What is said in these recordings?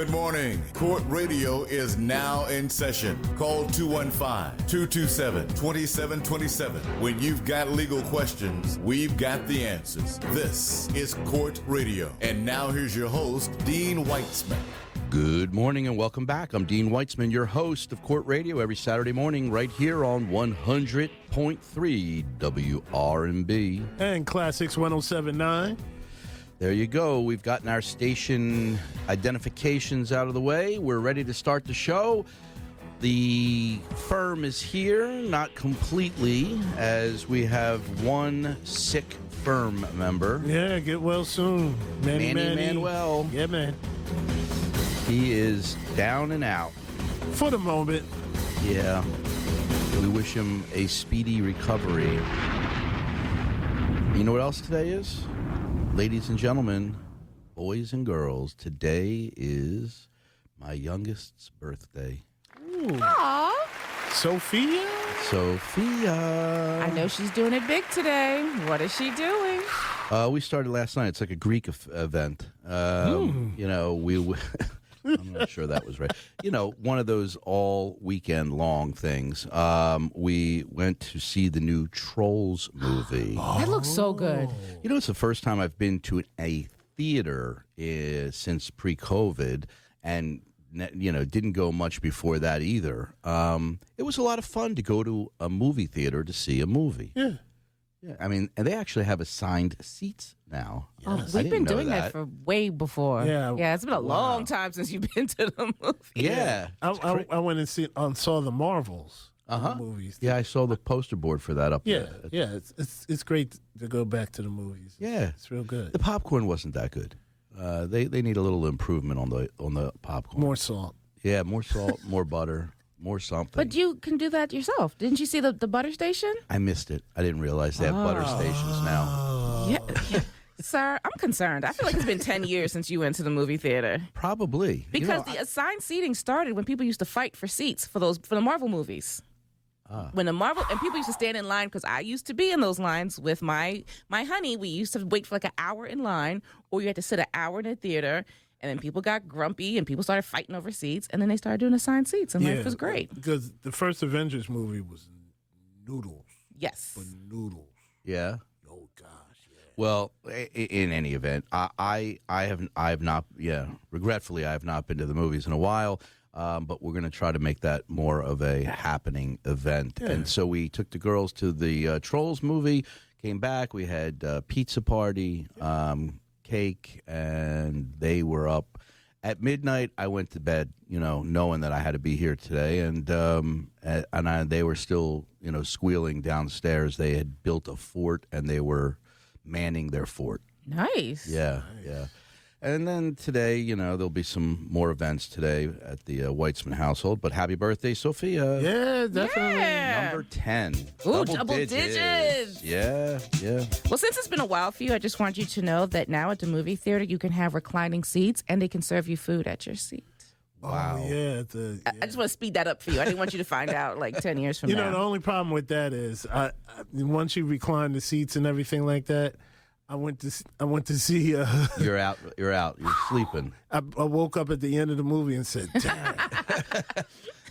Good morning. Court Radio is now in session. Call 215 227 2727. When you've got legal questions, we've got the answers. This is Court Radio. And now here's your host, Dean Weitzman. Good morning and welcome back. I'm Dean Weitzman, your host of Court Radio every Saturday morning right here on 100.3 WRNB. And Classix 1079. There you go. We've gotten our station identifications out of the way. We're ready to start the show. The firm is here, not completely, as we have one sick firm member. Yeah, get well soon. Manny, Manny Manny. Manuel. Yeah, man. He is down and out. For the moment. Yeah. We wish him a speedy recovery. You know what else today is? Ladies and gentlemen, boys and girls, today is my youngest's birthday. Aw, Sophia? Sophia. I know she's doing it big today. What is she doing? Uh, we started last night. It's like a Greek ev- event. Um, You know, we. I'm not sure that was right. You know, one of those all weekend long things. Um, we went to see the new Trolls movie. That looks so good. You know, it's the first time I've been to a theater uh, since pre-COVID, and ne- you know, didn't go much before that either. Um, it was a lot of fun to go to a movie theater to see a movie. Yeah. Yeah, I mean, and they actually have assigned seats now. Oh, I we've didn't been know doing that. for way before. Yeah. Yeah, it's been a long time since you've been to the movie. Yeah, I, I, I went and see, um, saw the Marvels Uh-huh. movies. yeah. I saw the poster board for that up Yeah, there. yeah. It's, it's it's great to go back to the movies. It's- Yeah. It's real good. The popcorn wasn't that good. Uh, they they need a little improvement on the on the popcorn. More salt. Yeah, more salt, more butter, more something. But you can do that yourself. Didn't you see the, the butter station? I missed it. I didn't realize they have butter stations now. Oh. Yeah. Sir, I'm concerned. I feel like it's been 10 years since you went to the movie theater. Probably You Because know, the assigned seating started when people used to fight for seats for those for the Marvel movies. Ah. When the Marvel and people used to stand in line because I used to be in those lines with my my honey. We used to wait for like an hour in line, or you had to sit an hour in a theater. And then people got grumpy, and people started fighting over seats, and then they started doing assigned seats, and life was great. Because the first Avengers movie was noodles. Yes. But noodles. yeah. Yeah. Well, in any event, I, I, I have, I have not, yeah, regretfully, I have not been to the movies in a while. Um, but we're going to try to make that more of a happening event. And so we took the girls to the uh, Trolls movie, came back, we had uh, pizza party, um, cake, and they were up. At midnight, I went to bed, you know, knowing that I had to be here today, and um, and I, they were still, you know, squealing downstairs. They had built a fort, and they were manning their fort. Nice. Yeah, yeah. And then today, you know, there'll be some more events today at the uh, Weitzman household. But happy birthday, Sophia! Yeah, definitely. Yeah. Number ten. Ooh, double digits. Yeah, yeah. Well, since it's been a while for you, I just want you to know that now at the movie theater, you can have reclining seats and they can serve you food at your seat. Wow. Oh, yeah. The, I- I just want to speed that up for you. I didn't want you to find out like 10 years from You now. You know, the only problem with that is, I, I once you recline the seats and everything like that, I went to s- I went to see. Uh, You're out. You're out. You're sleeping. I, I woke up at the end of the movie and said, "Damn,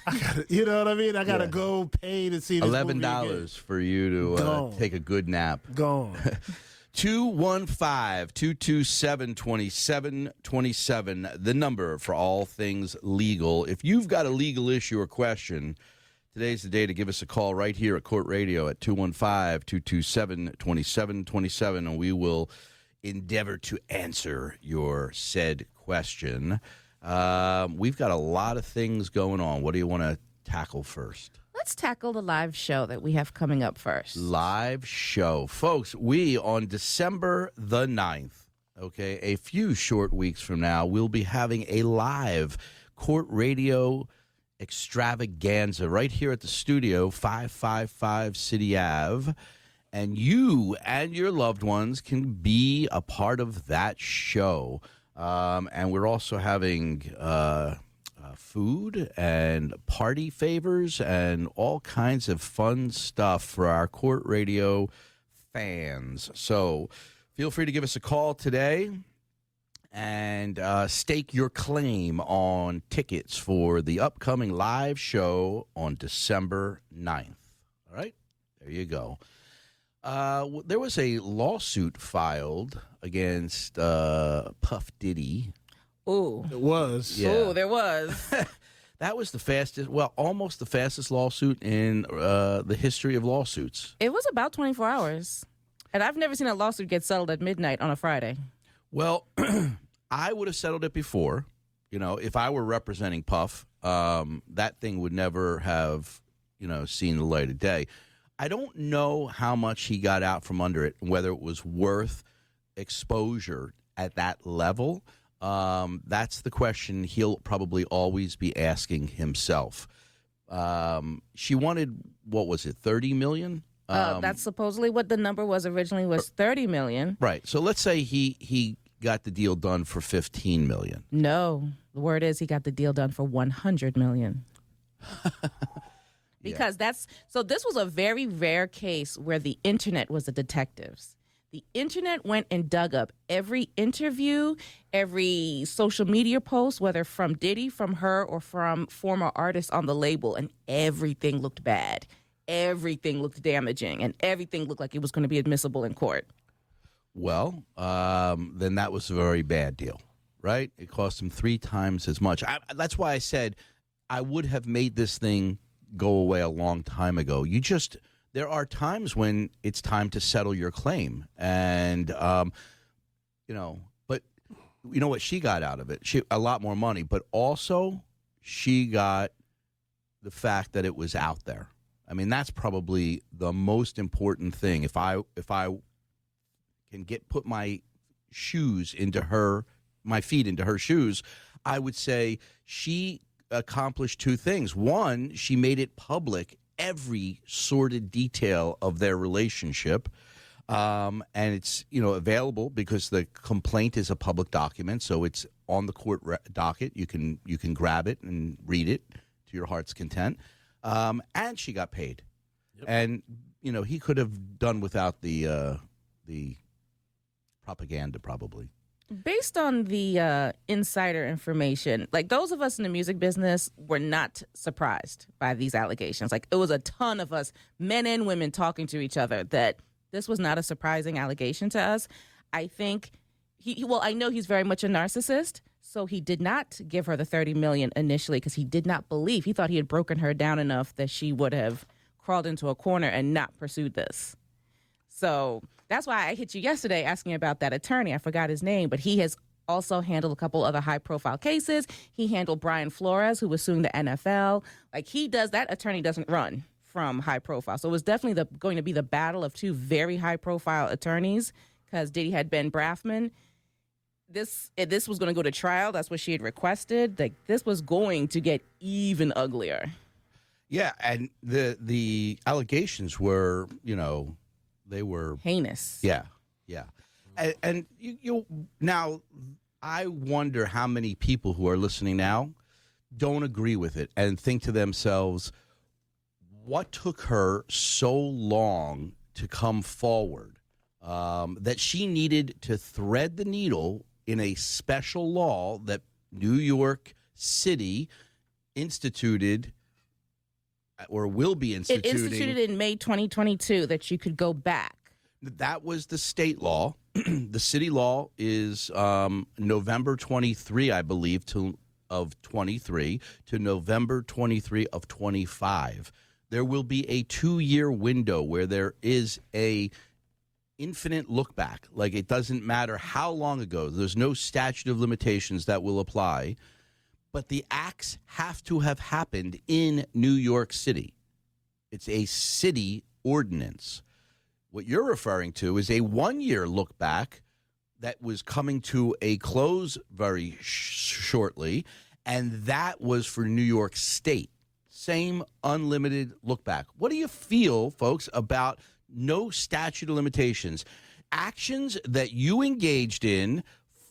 I gotta, you know what I mean? I gotta Yeah. go pay to see this Eleven movie again." dollars for you to uh, take a good nap. Gone. 215 227 2727, the number for all things legal. If you've got a legal issue or question, today's the day to give us a call right here at Court Radio at 215 227 2727, and we will endeavor to answer your said question. Um, we've got a lot of things going on. What do you want to tackle first? Let's tackle the live show that we have coming up first. live show. Folks, we on December the 9th, okay, a few short weeks from now, we'll be having a live court radio extravaganza right here at the studio, 555 City Ave. And you and your loved ones can be a part of that show. Um, and we're also having uh, uh, food and party favors and all kinds of fun stuff for our court radio fans. So feel free to give us a call today and uh, stake your claim on tickets for the upcoming live show on December 9th. All right, there you go. Uh, there was a lawsuit filed against uh, Puff Diddy. Ooh. It was. Yeah. Ooh, there was. That was the fastest, well, almost the fastest lawsuit in uh, the history of lawsuits. it was about 24 hours. And I've never seen a lawsuit get settled at midnight on a Friday. Well, I would have settled it before. You know, if I were representing Puff, um, that thing would never have, you know, seen the light of day. I don't know how much he got out from under it, whether it was worth exposure at that level. Um, that's the question he'll probably always be asking himself. Um, she wanted what was it, thirty million? Uh, Um, that's supposedly what the number was originally was 30 million. right. So let's say he he got the deal done for fifteen million. No, the word is he got the deal done for 100 million. because that's so this was a very rare case where the internet was the detectives. The internet went and dug up every interview, every social media post, whether from Diddy, from her, or from former artists on the label, and everything looked bad. Everything looked damaging, and everything looked like it was going to be admissible in court. Well, um, then that was a very bad deal, right? It cost him three times as much. I, that's why I said I would have made this thing go away a long time ago. You just there are times when it's time to settle your claim, and um, you know, but you know what she got out of it? She a lot more money, but also she got the fact that it was out there. I mean, that's probably the most important thing. If I if I can get put my shoes into her my feet into her shoes i would say she accomplished two things one she made it public every sordid detail of their relationship. Um, and it's you know available because the complaint is a public document so it's on the court re- docket. You can you can grab it and read it to your heart's content. Um, and she got paid. And you know he could have done without the uh, the propaganda probably. Based on the uh, insider information, like those of us in the music business were not surprised by these allegations. Like it was a ton of us, men and women, talking to each other that this was not a surprising allegation to us. I think he, well, I know he's very much a narcissist, so he did not give her the 30 million initially because he did not believe, he thought he had broken her down enough that she would have crawled into a corner and not pursued this. So that's why I hit you yesterday asking about that attorney. I forgot his name, but he has also handled a couple other high profile cases. He handled Brian Flores, who was suing the NFL. Like he does, that attorney doesn't run from high profile. So it was definitely the, going to be the battle of two very high profile attorneys because Diddy had Ben Brafman. This this was going to go to trial. That's what she had requested. Like this was going to get even uglier. Yeah, and the the allegations were, you know, they were Heinous. yeah, yeah, and, and you, you now I wonder how many people who are listening now don't agree with it and think to themselves, what took her so long to come forward um, that she needed to thread the needle in a special law that New York City instituted or will be It instituted in May 2022 that you could go back. That was the state law. the city law is um, November 23, I believe, to of 23 to November 23 of 25. There will be a two-year window where there is a infinite look back. Like it doesn't matter how long ago. There's no statute of limitations that will apply. But the acts have to have happened in New York City. It's a city ordinance. What you're referring to is a one year look back that was coming to a close very sh- shortly, and that was for New York State. Same unlimited look back. What do you feel, folks, about no statute of limitations? Actions that you engaged in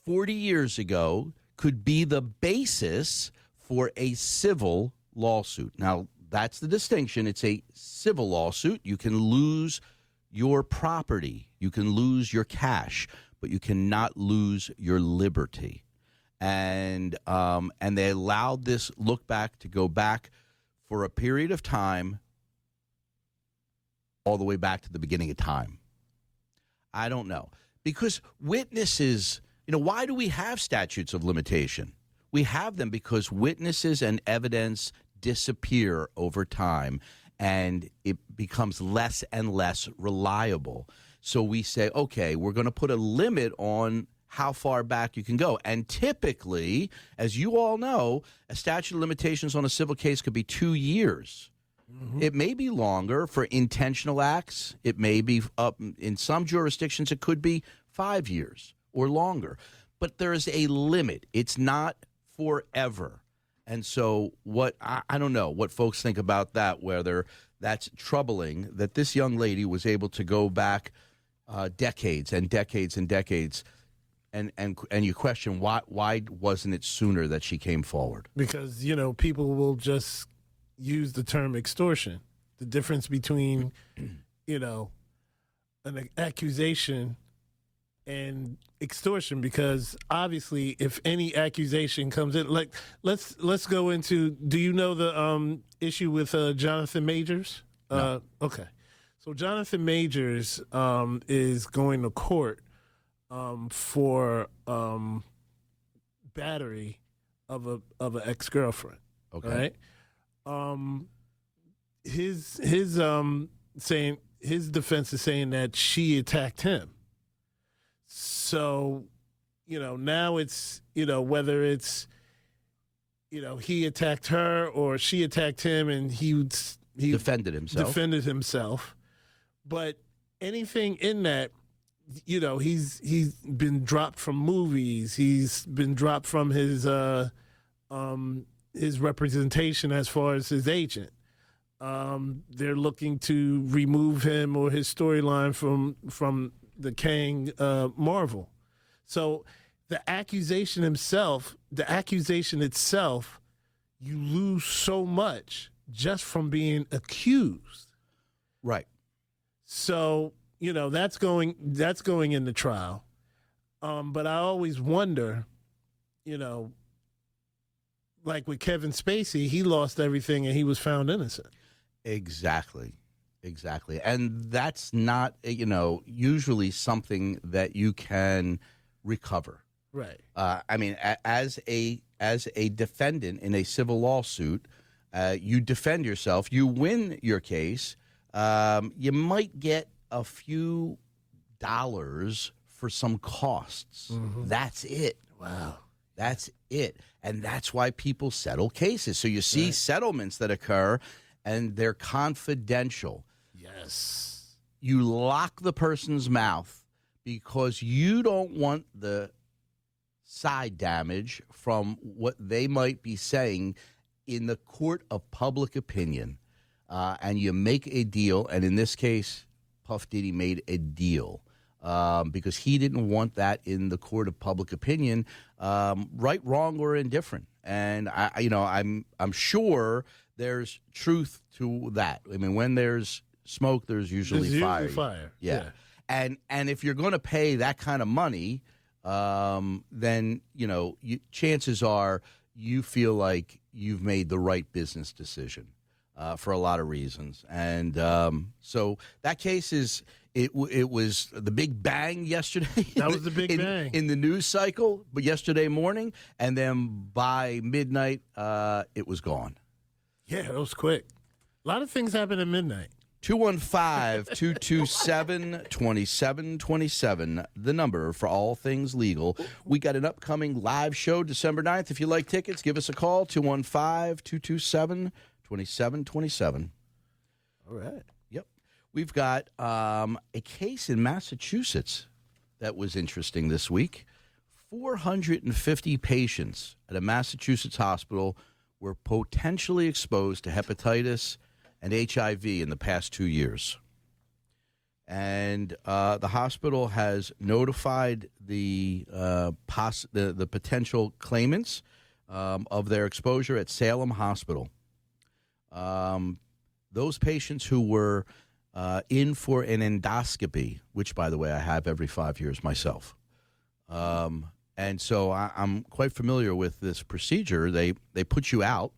40 years ago could be the basis for a civil lawsuit. Now, that's the distinction. It's a civil lawsuit. You can lose your property, you can lose your cash. but you cannot lose your liberty. And um, and they allowed this look back to go back for a period of time, all the way back to the beginning of time. I don't know because witnesses. You know, why do we have statutes of limitation? We have them because witnesses and evidence disappear over time and it becomes less and less reliable. So we say, okay, we're going to put a limit on how far back you can go. And typically, as you all know, a statute of limitations on a civil case could be two years. Mm-hmm. It may be longer for intentional acts. It may be up in some jurisdictions. It could be five years or longer. But there is a limit. It's not forever. And so, what I, I don't know what folks think about that. Whether that's troubling that this young lady was able to go back uh, decades and decades and decades, and and and you question why why wasn't it sooner that she came forward? because you know people will just use the term extortion. The difference between you know an accusation and extortion because obviously if any accusation comes in like let's let's go into do you know the um issue with uh, Jonathan Majors? Uh okay. So Jonathan Majors um is going to court um for um battery of a of an ex-girlfriend Okay. right? Um, his his um saying his defense is saying that she attacked him. So, you know, now it's you know whether it's you know he attacked her or she attacked him and he he Defended himself. defended himself. But anything in that, you know, he's he's been dropped from movies. He's been dropped from his uh, um, his representation as far as his agent. Um, they're looking to remove him or his storyline from from the Kang uh, Marvel. So the accusation himself, the accusation itself, you lose so much just from being accused. right. So you know that's going that's going into trial. Um, but I always wonder, you know, like with Kevin Spacey, he lost everything and he was found innocent. Exactly. Exactly. And that's not, eh, you know, usually something that you can recover. Right. Uh, I mean, a, as a as a defendant in a civil lawsuit, uh, you defend yourself. You win your case. Um, you might get a few dollars for some costs. That's it. Wow. That's it. And that's why people settle cases. So you see settlements that occur and they're confidential. You lock the person's mouth because you don't want the side damage from what they might be saying in the court of public opinion. Uh, and you make a deal. And in this case, Puff Diddy made a deal um, because he didn't want that in the court of public opinion, um, right, wrong, or indifferent. And I- you know, I'm I'm sure there's truth to that. I mean, when there's smoke, there's usually There's fire. usually fire. Yeah. And and if you're going to pay that kind of money, um, then you know you, chances are you feel like you've made the right business decision uh, for a lot of reasons. And um, so that case is it. It was the big bang yesterday. That was the big in, bang. in the news cycle, but yesterday morning, and then by midnight, uh, it was gone. Yeah, it was quick. A lot of things happen at midnight. 215 227 2727, the number for all things legal. We got an upcoming live show December 9th. If you like tickets, give us a call 215 227 2727. All right. Yep. We've got um, a case in Massachusetts that was interesting this week. 450 patients at a Massachusetts hospital were potentially exposed to hepatitis and HIV in the past two years. And uh, the hospital has notified the, uh, poss- the, the potential claimants um, of their exposure at Salem Hospital. Um, those patients who were uh, in for an endoscopy, which, by the way, I have every five years myself, Um, and so I, I'm quite familiar with this procedure. They they put you out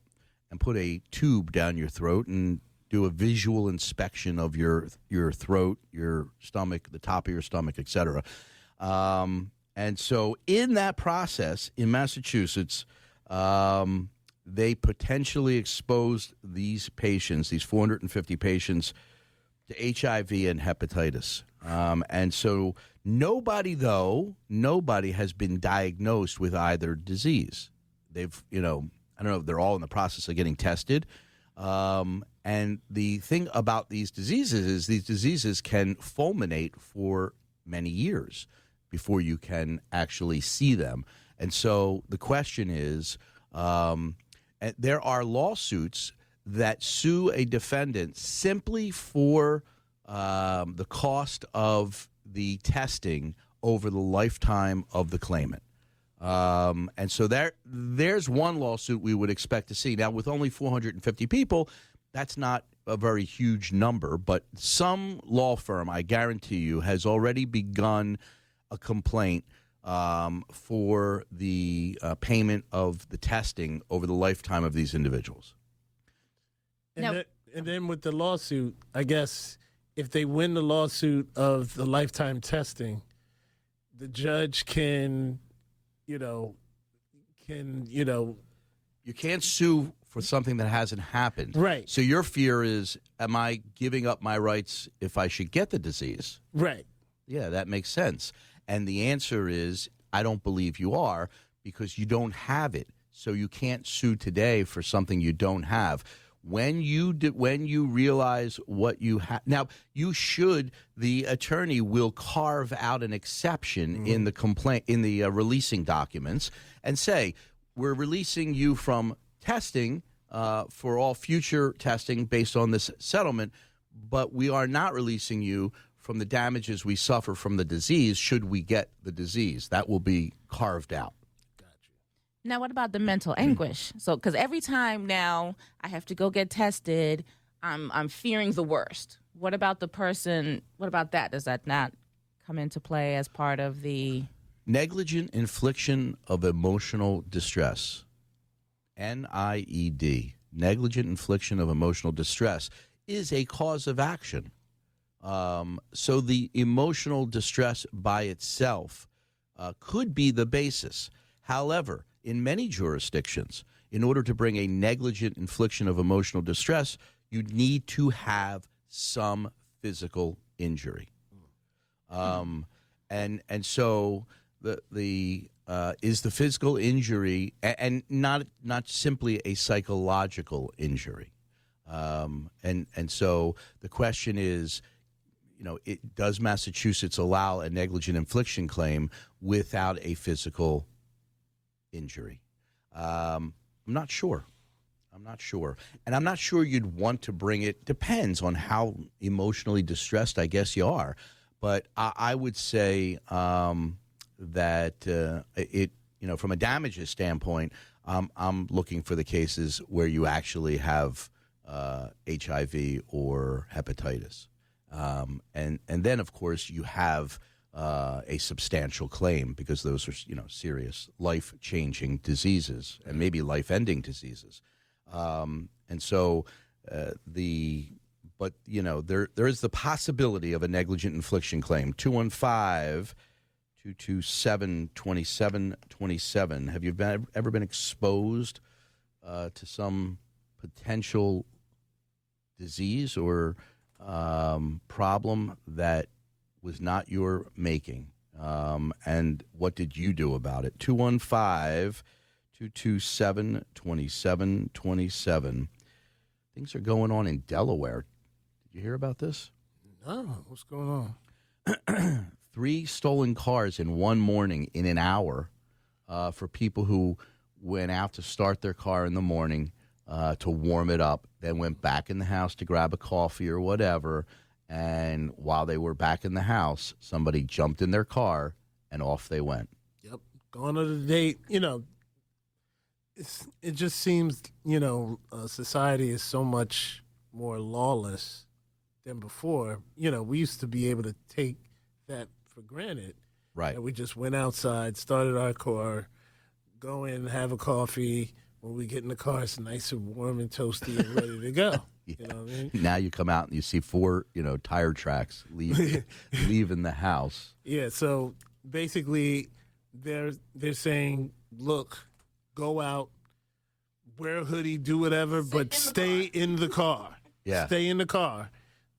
and put a tube down your throat and do a visual inspection of your your throat, your stomach, the top of your stomach, etc. Um, and so in that process in Massachusetts, um, they potentially exposed these patients, these 450 patients, to HIV and hepatitis. Um, and so nobody, though, nobody has been diagnosed with either disease. They've, you know, I don't know, they're all in the process of getting tested. Um, and the thing about these diseases is these diseases can fulminate for many years before you can actually see them. And so the question is um, there are lawsuits that sue a defendant simply for um, the cost of the testing over the lifetime of the claimant. Um, and so there, there's one lawsuit we would expect to see. Now, with only 450 people, that's not a very huge number, but some law firm, I guarantee you, has already begun a complaint um, for the uh, payment of the testing over the lifetime of these individuals. And, Now- then, and then with the lawsuit, I guess if they win the lawsuit of the lifetime testing, the judge can, you know, can you know, You can't sue for something that hasn't happened. Right. So your fear is, am I giving up my rights if I should get the disease? right? Yeah, that makes sense. And the answer is, I don't believe you are because you don't have it. So you can't sue today for something you don't have. When you d- when you realize what you have now, you should the attorney will carve out an exception in the complaint in the uh, releasing documents and say we're releasing you from testing uh, for all future testing based on this settlement, but we are not releasing you from the damages we suffer from the disease should we get the disease. That will be carved out. Now, what about the mental anguish? So, because every time now I have to go get tested, I'm I'm fearing the worst. What about the person? What about that? Does that not come into play as part of the? Negligent infliction of emotional distress. NIED. Negligent infliction of emotional distress is a cause of action. Um, so the emotional distress by itself uh, could be the basis. However, in many jurisdictions, in order to bring a negligent infliction of emotional distress, you need to have some physical injury. Um, and and so the the uh, is the physical injury and not not simply a psychological injury. Um, and and so the question is, you know, it, does Massachusetts allow a negligent infliction claim without a physical injury? Um, I'm not sure. I'm not sure. And I'm not sure you'd want to bring it. Depends on how emotionally distressed, I guess, you are. But I, I would say um, that uh, it, you know, from a damages standpoint, um, I'm looking for the cases where you actually have uh, HIV or hepatitis. Um, and, and then, of course, you have uh, a substantial claim because those are, you know, serious life changing diseases and maybe life ending diseases. Um, and so uh, the but you know there there is the possibility of a negligent infliction claim 215 227 2727 have you been, ever been exposed uh, to some potential disease or um, problem that was not your making um, and what did you do about it 215 227 2727. Things are going on in Delaware. Did you hear about this? No, what's going on? Three stolen cars in one morning in an hour uh, for people who went out to start their car in the morning uh, to warm it up, then went back in the house to grab a coffee or whatever. And while they were back in the house, somebody jumped in their car and off they went. Yep, gone on the date. You know, it just seems you know uh, society is so much more lawless than before. You know, we used to be able to take that for granted. Right. And we just went outside, started our car, go in, have a coffee. When we get in the car, it's nice and warm and toasty and ready to go. You know what I mean? Now you come out and you see four, you know, tire tracks leave, leaving the house. Yeah. So basically, they're they're saying, look, go out, wear a hoodie, do whatever, but stay in the car. Yeah. Stay in the car.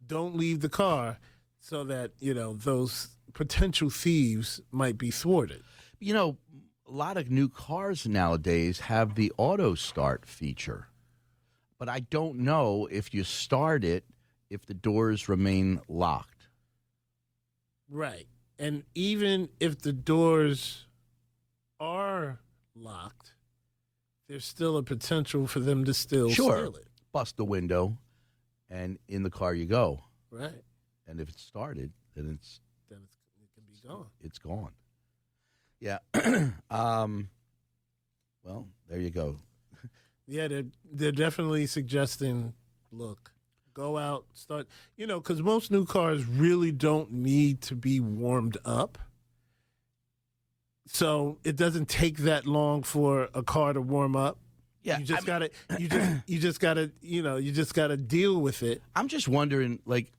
Don't leave the car, so that you know those potential thieves might be thwarted. You know, a lot of new cars nowadays have the auto start feature, but I don't know if you start it if the doors remain locked. Right. And even if the doors are locked, there's still a potential for them to still Sure. steal it. Bust the window, and in the car you go. Right. And if it's started, then it's Then it's, it can be gone. it's gone. Yeah. um, well, there you go. Yeah, they're they're definitely suggesting. Look, go out, start. You know, because most new cars really don't need to be warmed up. So it doesn't take that long for a car to warm up. Yeah, you just I mean- gotta, you just, you just gotta, you know, you just gotta deal with it. I'm just wondering, like,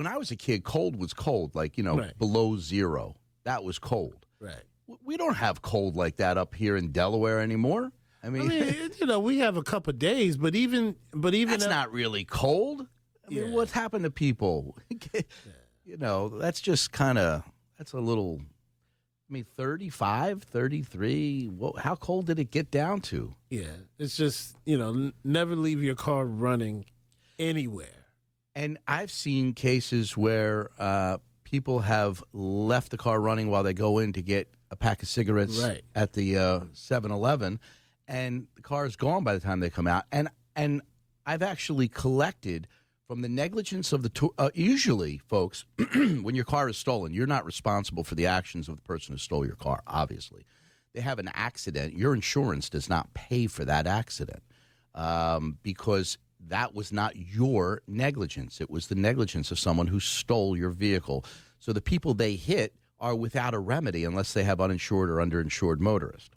when I was a kid, cold was cold, like, you know, Right. below zero. That was cold. Right. We don't have cold like that up here in Delaware anymore. I I mean, mean, you know, we have a couple days, but even, but even that's at- not really cold. I mean, Yeah. what's happened to people? you know, that's just kind of, that's a little, I mean, 35, 33. What, how cold did it get down to? Yeah, it's just you know, n- never leave your car running anywhere. And I've seen cases where uh, people have left the car running while they go in to get a pack of cigarettes Right. at the uh, 7-Eleven, and the car is gone by the time they come out. And and I've actually collected from the negligence of the tour. Uh, usually, folks, when your car is stolen, you're not responsible for the actions of the person who stole your car. Obviously, they have an accident. Your insurance does not pay for that accident um, because that was not your negligence. It was the negligence of someone who stole your vehicle. So the people they hit are without a remedy unless they have uninsured or underinsured motorist.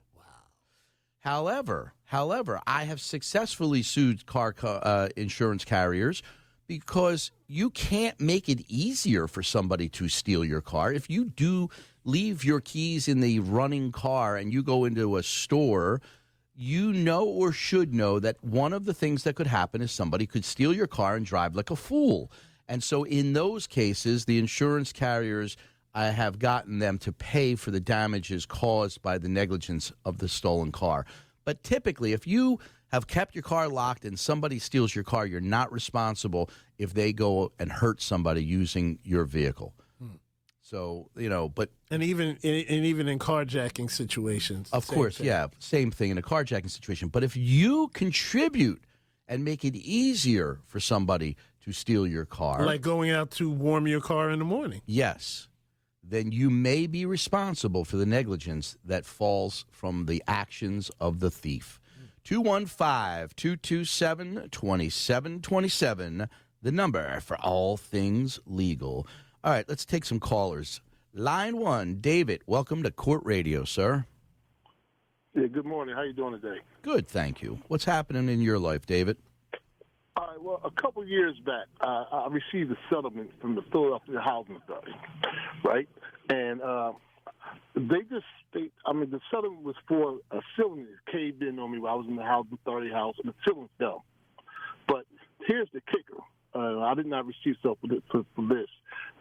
However, however, I have successfully sued car uh, insurance carriers because you can't make it easier for somebody to steal your car. If you do leave your keys in the running car and you go into a store, you know or should know that one of the things that could happen is somebody could steal your car and drive like a fool. And so in those cases, the insurance carriers I have gotten them to pay for the damages caused by the negligence of the stolen car. But typically, if you have kept your car locked and somebody steals your car, you're not responsible if they go and hurt somebody using your vehicle. So, you know, but And even and even in carjacking situations, of course, thing. yeah, same thing in a carjacking situation. But if you contribute and make it easier for somebody to steal your car, like going out to warm your car in the morning. yes, then you may be responsible for the negligence that falls from the actions of the thief. 215 227 2727, the number for all things legal. All right, let's take some callers. Line one, David, welcome to Court Radio, sir. Yeah, good morning. How you doing today? Good, thank you. What's happening in your life, David? All right. Well, a couple years back, uh, I received a settlement from the Philadelphia Housing Authority, right? And uh, they just, they, I mean, the settlement was for a ceiling that caved in on me while I was in the Housing Authority house, and the ceiling fell. But here's the kicker: uh, I did not receive stuff for, this- for, for this.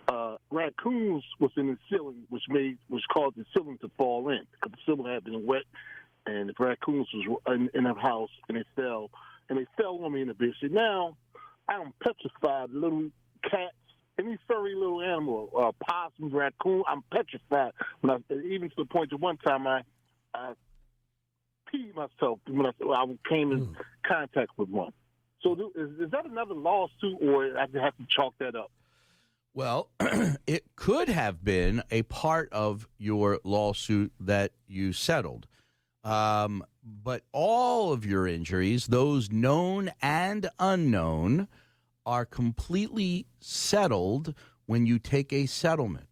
Uh, raccoons was in the ceiling, which made, which caused the ceiling to fall in because the ceiling had been wet, and the raccoons was in, in the house, and they fell, and they fell on me in the bitch. And now I'm petrified. Little cats, any furry little animal, uh, possum, raccoon, I'm petrified. When I, even to the point that one time I, I peed myself when I, I came in contact with one. So do, is, is that another lawsuit, or I have to chalk that up? Well, it could have been a part of your lawsuit that you settled. Um, but all of your injuries, those known and unknown, are completely settled when you take a settlement.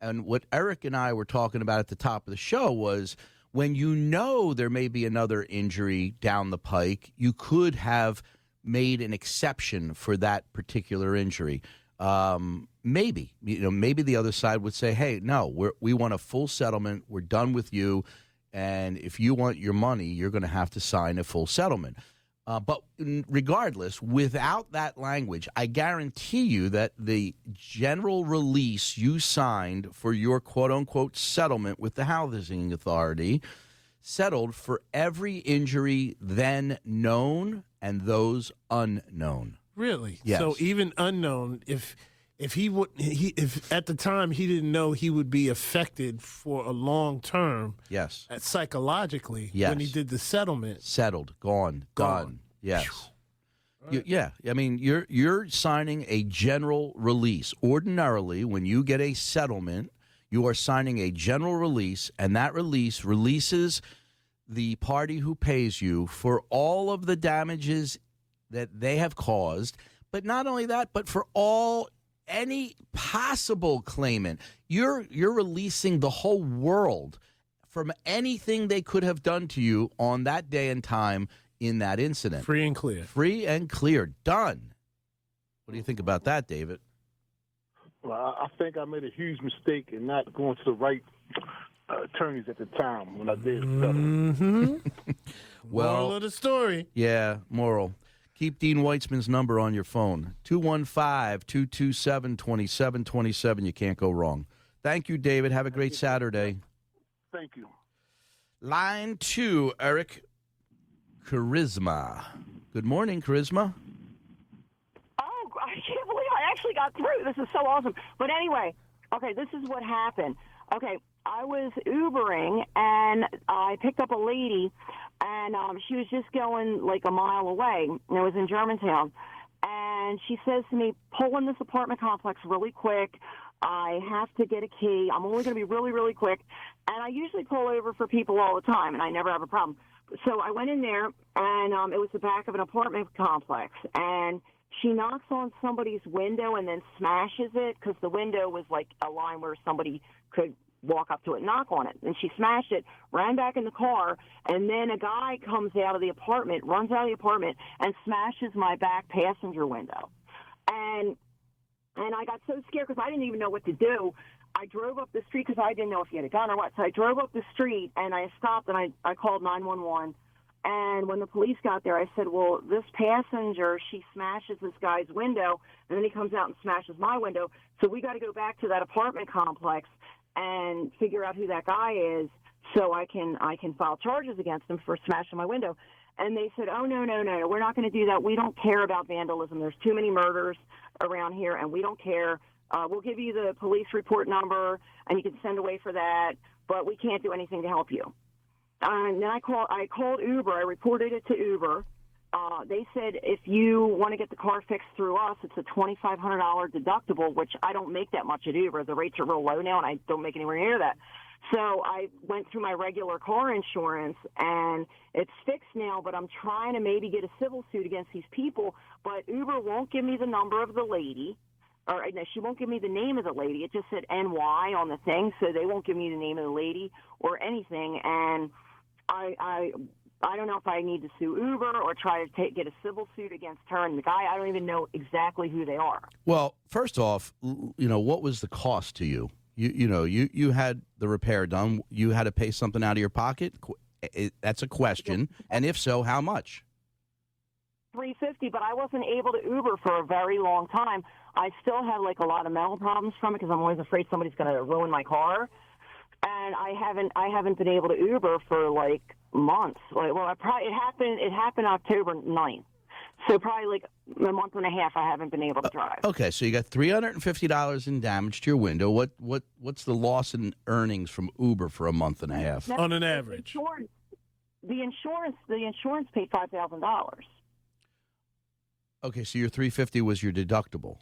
And what Eric and I were talking about at the top of the show was when you know there may be another injury down the pike, you could have made an exception for that particular injury. Um, maybe you know, maybe the other side would say, "Hey, no, we're, we want a full settlement. We're done with you, and if you want your money, you're going to have to sign a full settlement." Uh, but regardless, without that language, I guarantee you that the general release you signed for your quote unquote settlement with the housing authority settled for every injury then known and those unknown. Really? Yes. So even unknown, if if he would he if at the time he didn't know he would be affected for a long term Yes. At psychologically when he did the settlement. Settled, gone, Gone. done. Yes. You- yeah, I mean you're you're signing a general release. Ordinarily, when you get a settlement, you are signing a general release, and that release releases the party who pays you for all of the damages that they have caused. But not only that, but for all any possible claimant, you're you're releasing the whole world from anything they could have done to you on that day and time in that incident. Free and clear. Free and clear. Done. What do you think about that, David? Well, I I think I made a huge mistake in not going to the right attorneys at the time when I did. Mm-hmm. Well- Moral of the story. Yeah, moral. Keep Dean Weitzman's number on your phone 215 227 2727. You can't go wrong. Thank you, David. Have a great Saturday. Thank you. Line two, Eric Charisma. Good morning, Charisma. Oh, I can't believe I actually got through. This is so awesome. But anyway, okay, this is what happened. Okay, I was Ubering and I picked up a lady, and um, she was just going like a mile away. And it was in Germantown. And she says to me, pull in this apartment complex really quick. I have to get a key. I'm only going to be really, really quick. And I usually pull over for people all the time, and I never have a problem. So I went in there, and um, it was the back of an apartment complex. And she knocks on somebody's window and then smashes it because the window was like a line where somebody could walk up to it knock on it. And she smashed it, ran back in the car, and then a guy comes out of the apartment, runs out of the apartment, and smashes my back passenger window. And and I got so scared because I didn't even know what to do. I drove up the street because I didn't know if he had a gun or what. So I drove up the street and I stopped and I, I called 911. And when the police got there, I said, Well, this passenger, she smashes this guy's window, and then he comes out and smashes my window. So we got to go back to that apartment complex and figure out who that guy is so I can I can file charges against him for smashing my window. And they said, "Oh no, no, no, no, we're not going to do that. We don't care about vandalism. There's too many murders around here, and we don't care. Uh, we'll give you the police report number, and you can send away for that, but we can't do anything to help you." And then I called I called Uber. I reported it to Uber. Uh, they said if you want to get the car fixed through us, it's a twenty five hundred dollar deductible, which I don't make that much at Uber. The rates are real low now, and I don't make anywhere near that. So I went through my regular car insurance, and it's fixed now. But I'm trying to maybe get a civil suit against these people. But Uber won't give me the number of the lady or no, she won't give me the name of the lady. It just said NY on the thing, so they won't give me the name of the lady or anything. And I, I, I don't know if I need to sue Uber or try to take, get a civil suit against her and the guy. I don't even know exactly who they are. Well, first off, you know, what was the cost to you? You you know, you you had the repair done. You had to pay something out of your pocket. That's a question. And if so, how much? Three fifty, but I wasn't able to Uber for a very long time. I still have like a lot of mental problems from it because I'm always afraid somebody's going to ruin my car, and I haven't I haven't been able to Uber for like months. Like, well, I probably it happened it happened October 9th. so probably like a month and a half. I haven't been able to uh, drive. Okay, so you got three hundred and fifty dollars in damage to your window. What what what's the loss in earnings from Uber for a month and a half? On an average. Insurance, the insurance the insurance paid five thousand dollars. Okay, so your three fifty was your deductible.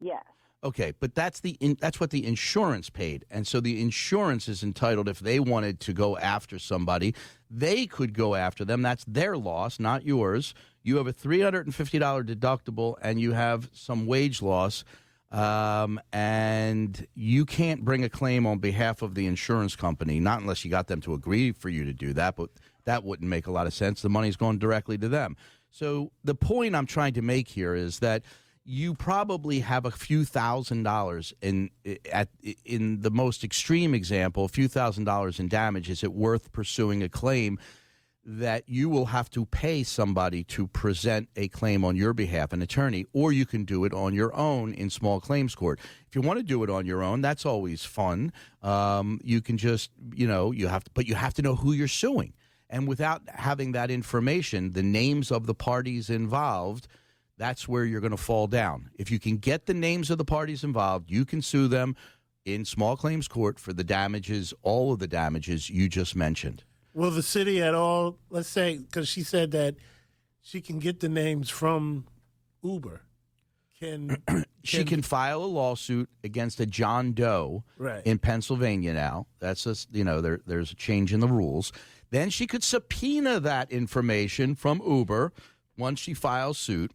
Yes. Okay, but that's the in, that's what the insurance paid, and so the insurance is entitled if they wanted to go after somebody, they could go after them. That's their loss, not yours. You have a three hundred and fifty dollar deductible, and you have some wage loss. um, and you can't bring a claim on behalf of the insurance company, not unless you got them to agree for you to do that. But that wouldn't make a lot of sense. The money's going directly to them. So the point I'm trying to make here is that you probably have a few thousand dollars in at in the most extreme example, a few thousand dollars in damage. Is it worth pursuing a claim? that you will have to pay somebody to present a claim on your behalf, an attorney, or you can do it on your own in small claims court. If you want to do it on your own, that's always fun. Um, you can just, you know, you have to, but you have to know who you're suing. And without having that information, the names of the parties involved, that's where you're going to fall down. If you can get the names of the parties involved, you can sue them in small claims court for the damages, all of the damages you just mentioned. Will the city at all, let's say, because she said that she can get the names from Uber, can she can file a lawsuit against a John Doe Right. in Pennsylvania now. That's just you know there there's a change in the rules. Then she could subpoena that information from Uber once she files suit.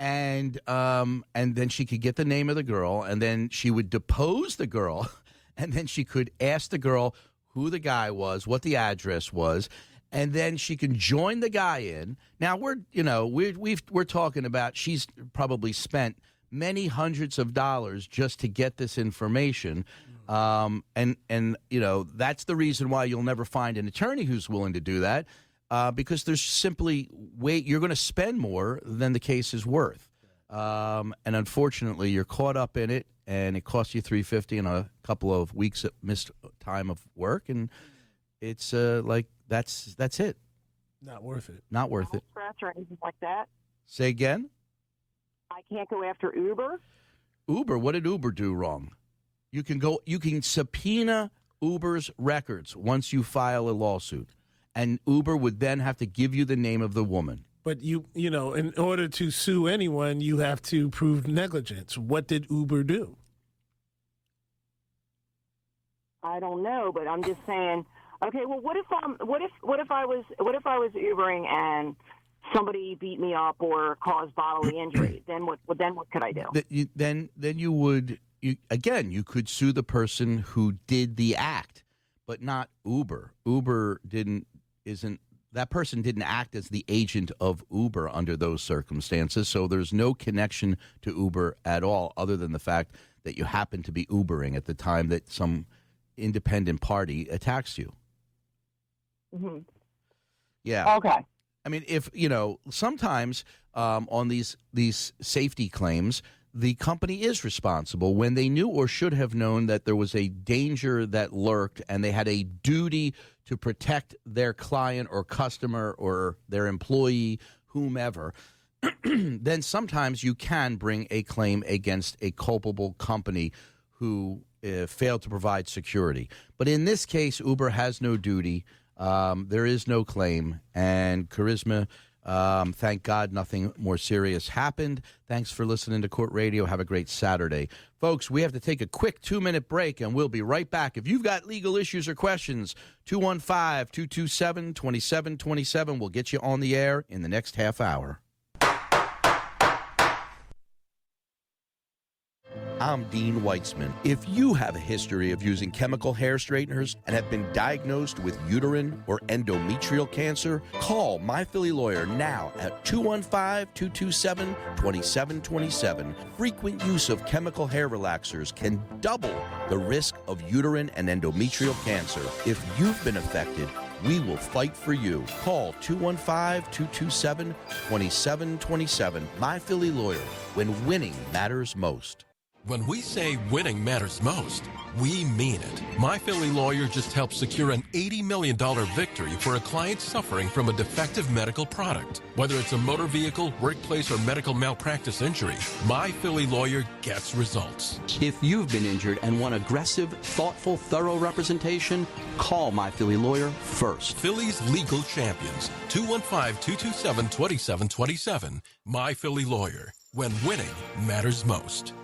And um and then she could get the name of the girl and then she would depose the girl and then she could ask the girl who the guy was, what the address was, and then she can join the guy in. Now we're, you know, we're we've we're talking about she's probably spent many hundreds of dollars just to get this information, um, and and you know that's the reason why you'll never find an attorney who's willing to do that, uh, because there's simply wait you're going to spend more than the case is worth, um, and unfortunately you're caught up in it, and it costs you three fifty and a couple of weeks of missed time of work, and it's uh, like that's that's it, not worth it. not worth it. Scratch or anything like that. Say again. I can't go after Uber. Uber, what did Uber do wrong? You can go you can subpoena Uber's records once you file a lawsuit. And Uber would then have to give you the name of the woman. But you, you know, in order to sue anyone, you have to prove negligence. What did Uber do? I don't know, but I'm just saying. Okay, well, what if um, what if what if I was what if I was Ubering and somebody beat me up or caused bodily injury? then what? Well, then what could I do? Th- you- then then you would you again you could sue the person who did the act, but not Uber. Uber didn't isn't that person didn't act as the agent of Uber under those circumstances, so there's no connection to Uber at all other than the fact that you happen to be Ubering at the time that some independent party attacks you. Mm-hmm. Yeah. Okay. I mean, if you know, sometimes um, on these these safety claims, the company is responsible when they knew or should have known that there was a danger that lurked, and they had a duty to protect their client or customer or their employee, whomever. then sometimes you can bring a claim against a culpable company who uh, failed to provide security. But in this case, Uber has no duty. Um, there is no claim. And Charisma, um, thank God nothing more serious happened. Thanks for listening to Court Radio. Have a great Saturday. Folks, we have to take a quick two minute break and we'll be right back. If you've got legal issues or questions, 215 227 2727 will get you on the air in the next half hour. I'm Dean Weitzman. If you have a history of using chemical hair straighteners and have been diagnosed with uterine or endometrial cancer, call My Philly Lawyer now at 215 227 2727. Frequent use of chemical hair relaxers can double the risk of uterine and endometrial cancer. If you've been affected, we will fight for you. Call 215 227 2727. My Philly Lawyer, when winning matters most. When we say winning matters most, we mean it. My Philly lawyer just helped secure an $80 million victory for a client suffering from a defective medical product. Whether it's a motor vehicle, workplace, or medical malpractice injury, My Philly lawyer gets results. If you've been injured and want aggressive, thoughtful, thorough representation, call My Philly Lawyer first. Philly's legal champions, 215-227-2727. My Philly lawyer, when winning matters most.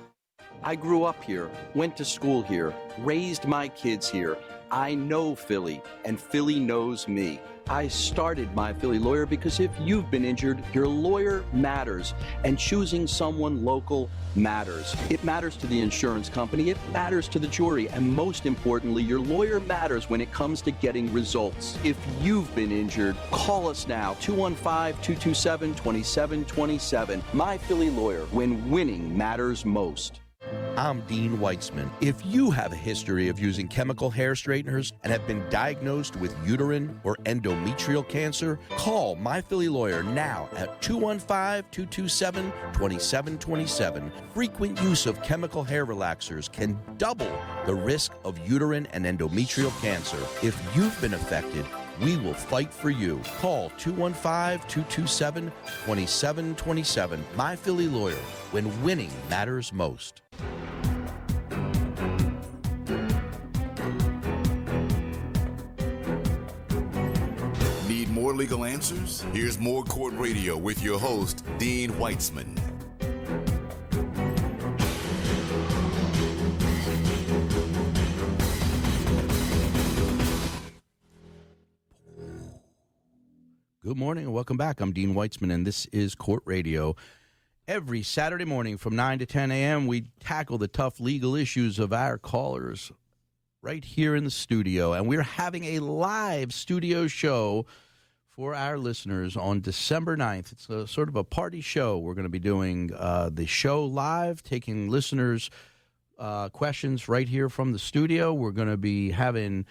I grew up here, went to school here, raised my kids here. I know Philly, and Philly knows me. I started My Philly Lawyer because if you've been injured, your lawyer matters, and choosing someone local matters. It matters to the insurance company, it matters to the jury, and most importantly, your lawyer matters when it comes to getting results. If you've been injured, call us now 215 227 2727. My Philly Lawyer, when winning matters most. I'm Dean Weitzman. If you have a history of using chemical hair straighteners and have been diagnosed with uterine or endometrial cancer, call My Philly Lawyer now at 215 227 2727. Frequent use of chemical hair relaxers can double the risk of uterine and endometrial cancer. If you've been affected, we will fight for you. Call 215 227 2727. My Philly Lawyer, when winning matters most. Legal answers? Here's more Court Radio with your host, Dean Weitzman. Good morning and welcome back. I'm Dean Weitzman, and this is Court Radio. Every Saturday morning from 9 to 10 a.m., we tackle the tough legal issues of our callers right here in the studio. And we're having a live studio show for our listeners on December 9th. It's a sort of a party show. We're going to be doing uh, the show live, taking listeners' uh, questions right here from the studio. We're going to be having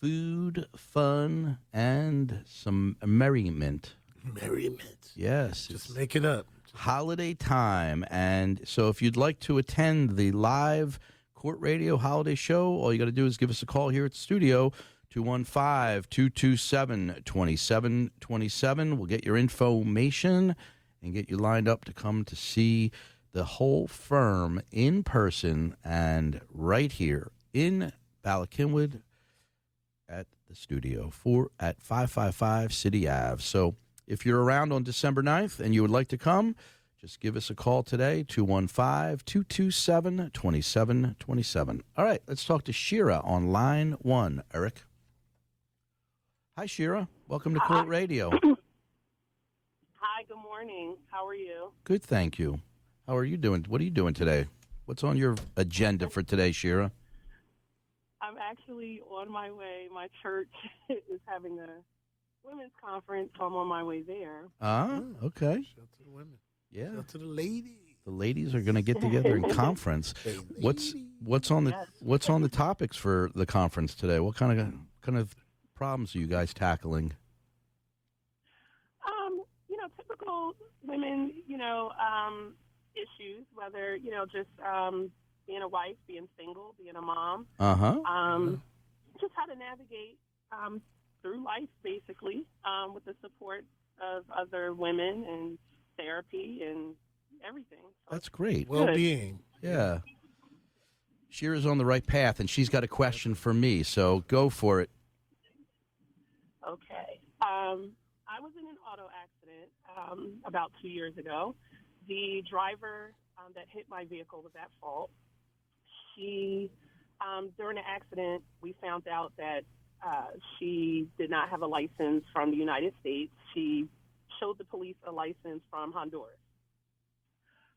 food, fun, and some merriment. Merriment. Yes, Just make it up. holiday time. And so if you'd like to attend the live Court Radio holiday show, all you got to do is give us a call here at the studio. 215 227 2727. We'll get your information and get you lined up to come to see the whole firm in person and right here in Bala Cynwyd at the studio for at 555 City Ave. So if you're around on December 9th and you would like to come, just give us a call today, 215 227 2727. All right, let's talk to Shira on line one. Eric. Hi, Shira. Welcome to Court Radio. Hi, good morning. How are you? Good, thank you. How are you doing? What are you doing today? What's on your agenda for today, Shira? I'm actually on my way. My church is having a women's conference, so I'm on my way there. Ah, okay. Shout to the women. Yeah. Shout to the ladies. The ladies are going to get together in conference. Hey, What's ladies. what's on the Yes. what's on the topics for the conference today? What kind of kind of problems are you guys tackling? Um, you know, typical women, you know, um, issues, whether, you know, just um, being a wife, being single, being a mom, Uh huh. um, just how to navigate um, through life, basically, um, with the support of other women and therapy and everything. So That's great. Well being. Yeah. Shira's on the right path, and she's got a question for me. So go for it. Okay. Um, I was in an auto accident um, about two years ago. The driver um, that hit my vehicle was at fault. She, um, during the accident, we found out that uh, she did not have a license from the United States. She showed the police a license from Honduras.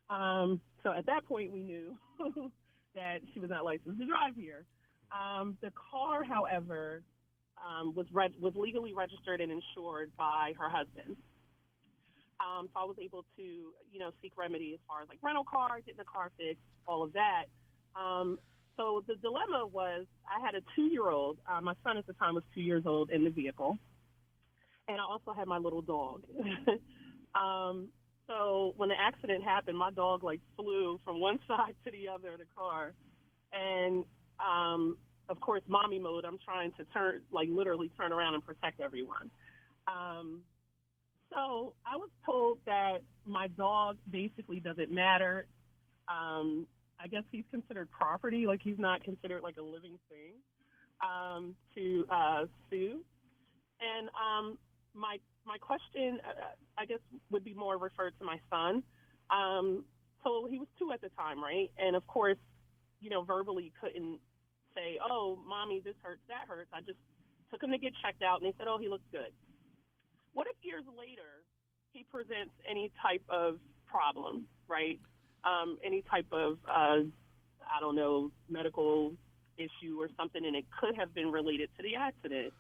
Um, so at that point, we knew that she was not licensed to drive here. Um, the car, however, um, was was legally registered and insured by her husband. Um, so I was able to, you know, seek remedy as far as like rental car, getting the car fixed, all of that. Um, so the dilemma was I had a two-year-old. Uh, my son at the time was two years old in the vehicle, and I also had my little dog. um, so when the accident happened, my dog like flew from one side to the other of the car, and um, of course, mommy mode. I'm trying to turn, like literally turn around and protect everyone. Um, so I was told that my dog basically doesn't matter. Um, I guess he's considered property, like he's not considered like a living thing um, to uh, sue. And um, my my question, uh, I guess, would be more referred to my son. Um, so he was two at the time, right? And of course, you know, verbally couldn't say, "Oh, mommy, this hurts, that hurts." I just took him to get checked out, and they said, "Oh, he looks good." what if years later he presents any type of problem, right? Um, any type of, uh, I don't know, medical issue or something, and it could have been related to the accident.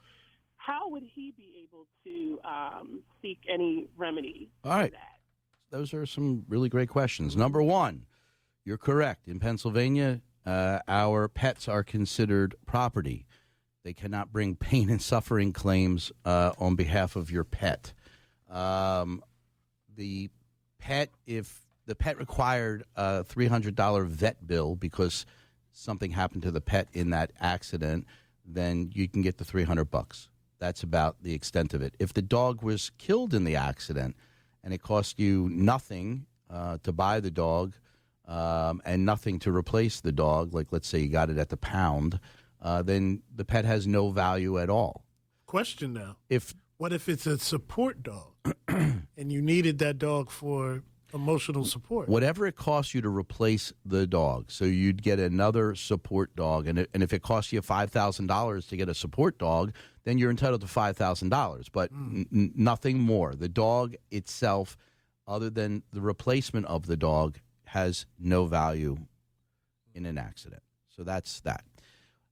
How would he be able to um, seek any remedy All right. for that? Those are some really great questions. Number one, you're correct. In Pennsylvania, uh, our pets are considered property. They cannot bring pain and suffering claims uh, on behalf of your pet. Um, the pet, if the pet required a $300 vet bill because something happened to the pet in that accident, then you can get the 300 bucks. That's about the extent of it. If the dog was killed in the accident and it cost you nothing uh, to buy the dog um, and nothing to replace the dog, like let's say you got it at the pound, uh, then the pet has no value at all. Question now: If What if it's a support dog, and you needed that dog for emotional support? whatever it costs you to replace the dog, so you'd get another support dog, and it, and if it costs you five thousand dollars to get a support dog, then you're entitled to five thousand dollars, but n- n- nothing more. The dog itself, other than the replacement of the dog, has no value in an accident. So that's that.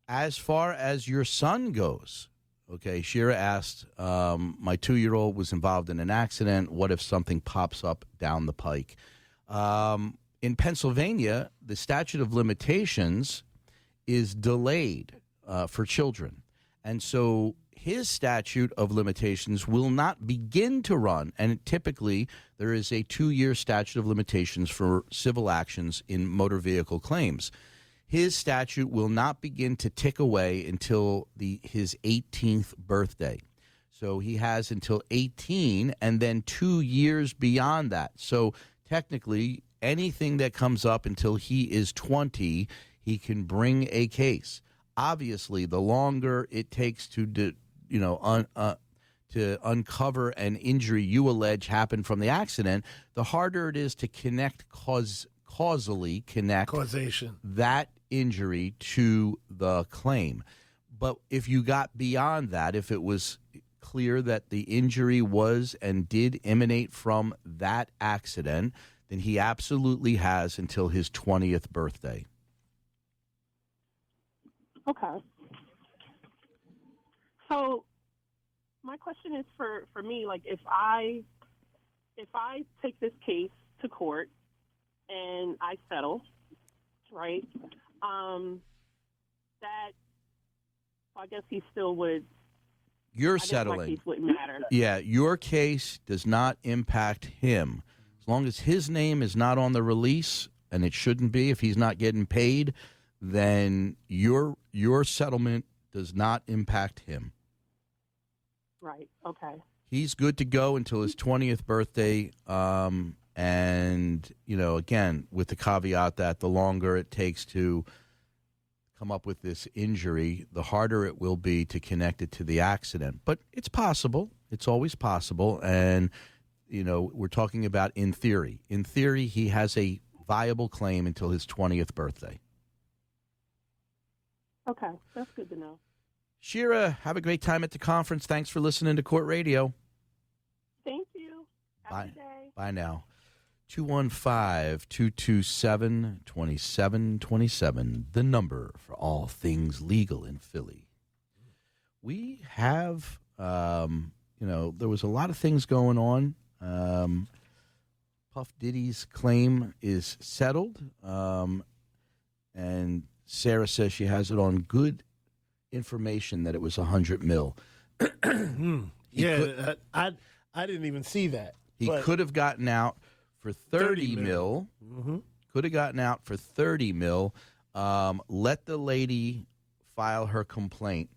As far as your son goes, okay, Shira asked, um, my two year old was involved in an accident. What if something pops up down the pike? Um, in Pennsylvania, the statute of limitations is delayed uh, for children. And so his statute of limitations will not begin to run. And typically, there is a two year statute of limitations for civil actions in motor vehicle claims. His statute will not begin to tick away until the, his 18th birthday. So he has until 18 and then two years beyond that. So technically, anything that comes up until he is 20, he can bring a case. Obviously, the longer it takes to, do, you know, un, uh, to uncover an injury you allege happened from the accident, the harder it is to connect cause causally connect Causation. that injury to the claim. But if you got beyond that, if it was clear that the injury was and did emanate from that accident, then he absolutely has until his 20th birthday. Okay. So my question is for, for me, like if I if I take this case to court and I settle, right? Um, that I guess he still would. You're I settling. case wouldn't matter. Yeah, your case does not impact him. As long as his name is not on the release, and it shouldn't be if he's not getting paid, then your your settlement does not impact him. Right. Okay. He's good to go until his 20th birthday. Um, and, you know, again, with the caveat that the longer it takes to come up with this injury, the harder it will be to connect it to the accident. But it's possible. It's always possible. And, you know, we're talking about in theory. In theory, he has a viable claim until his 20th birthday. Okay. That's good to know. Shira, have a great time at the conference. Thanks for listening to Court Radio. Thank you. Bye. day. Bye now. 215 227 2727, the number for all things legal in Philly. We have, um, you know, there was a lot of things going on. Um, Puff Diddy's claim is settled, um, and Sarah says she has it on good information that it was 100 mil. Yeah, could- I I didn't even see that. He could have gotten out for 30, 30 mil. mil. Mhm. Could have gotten out for 30 mil. Um, let the lady file her complaint.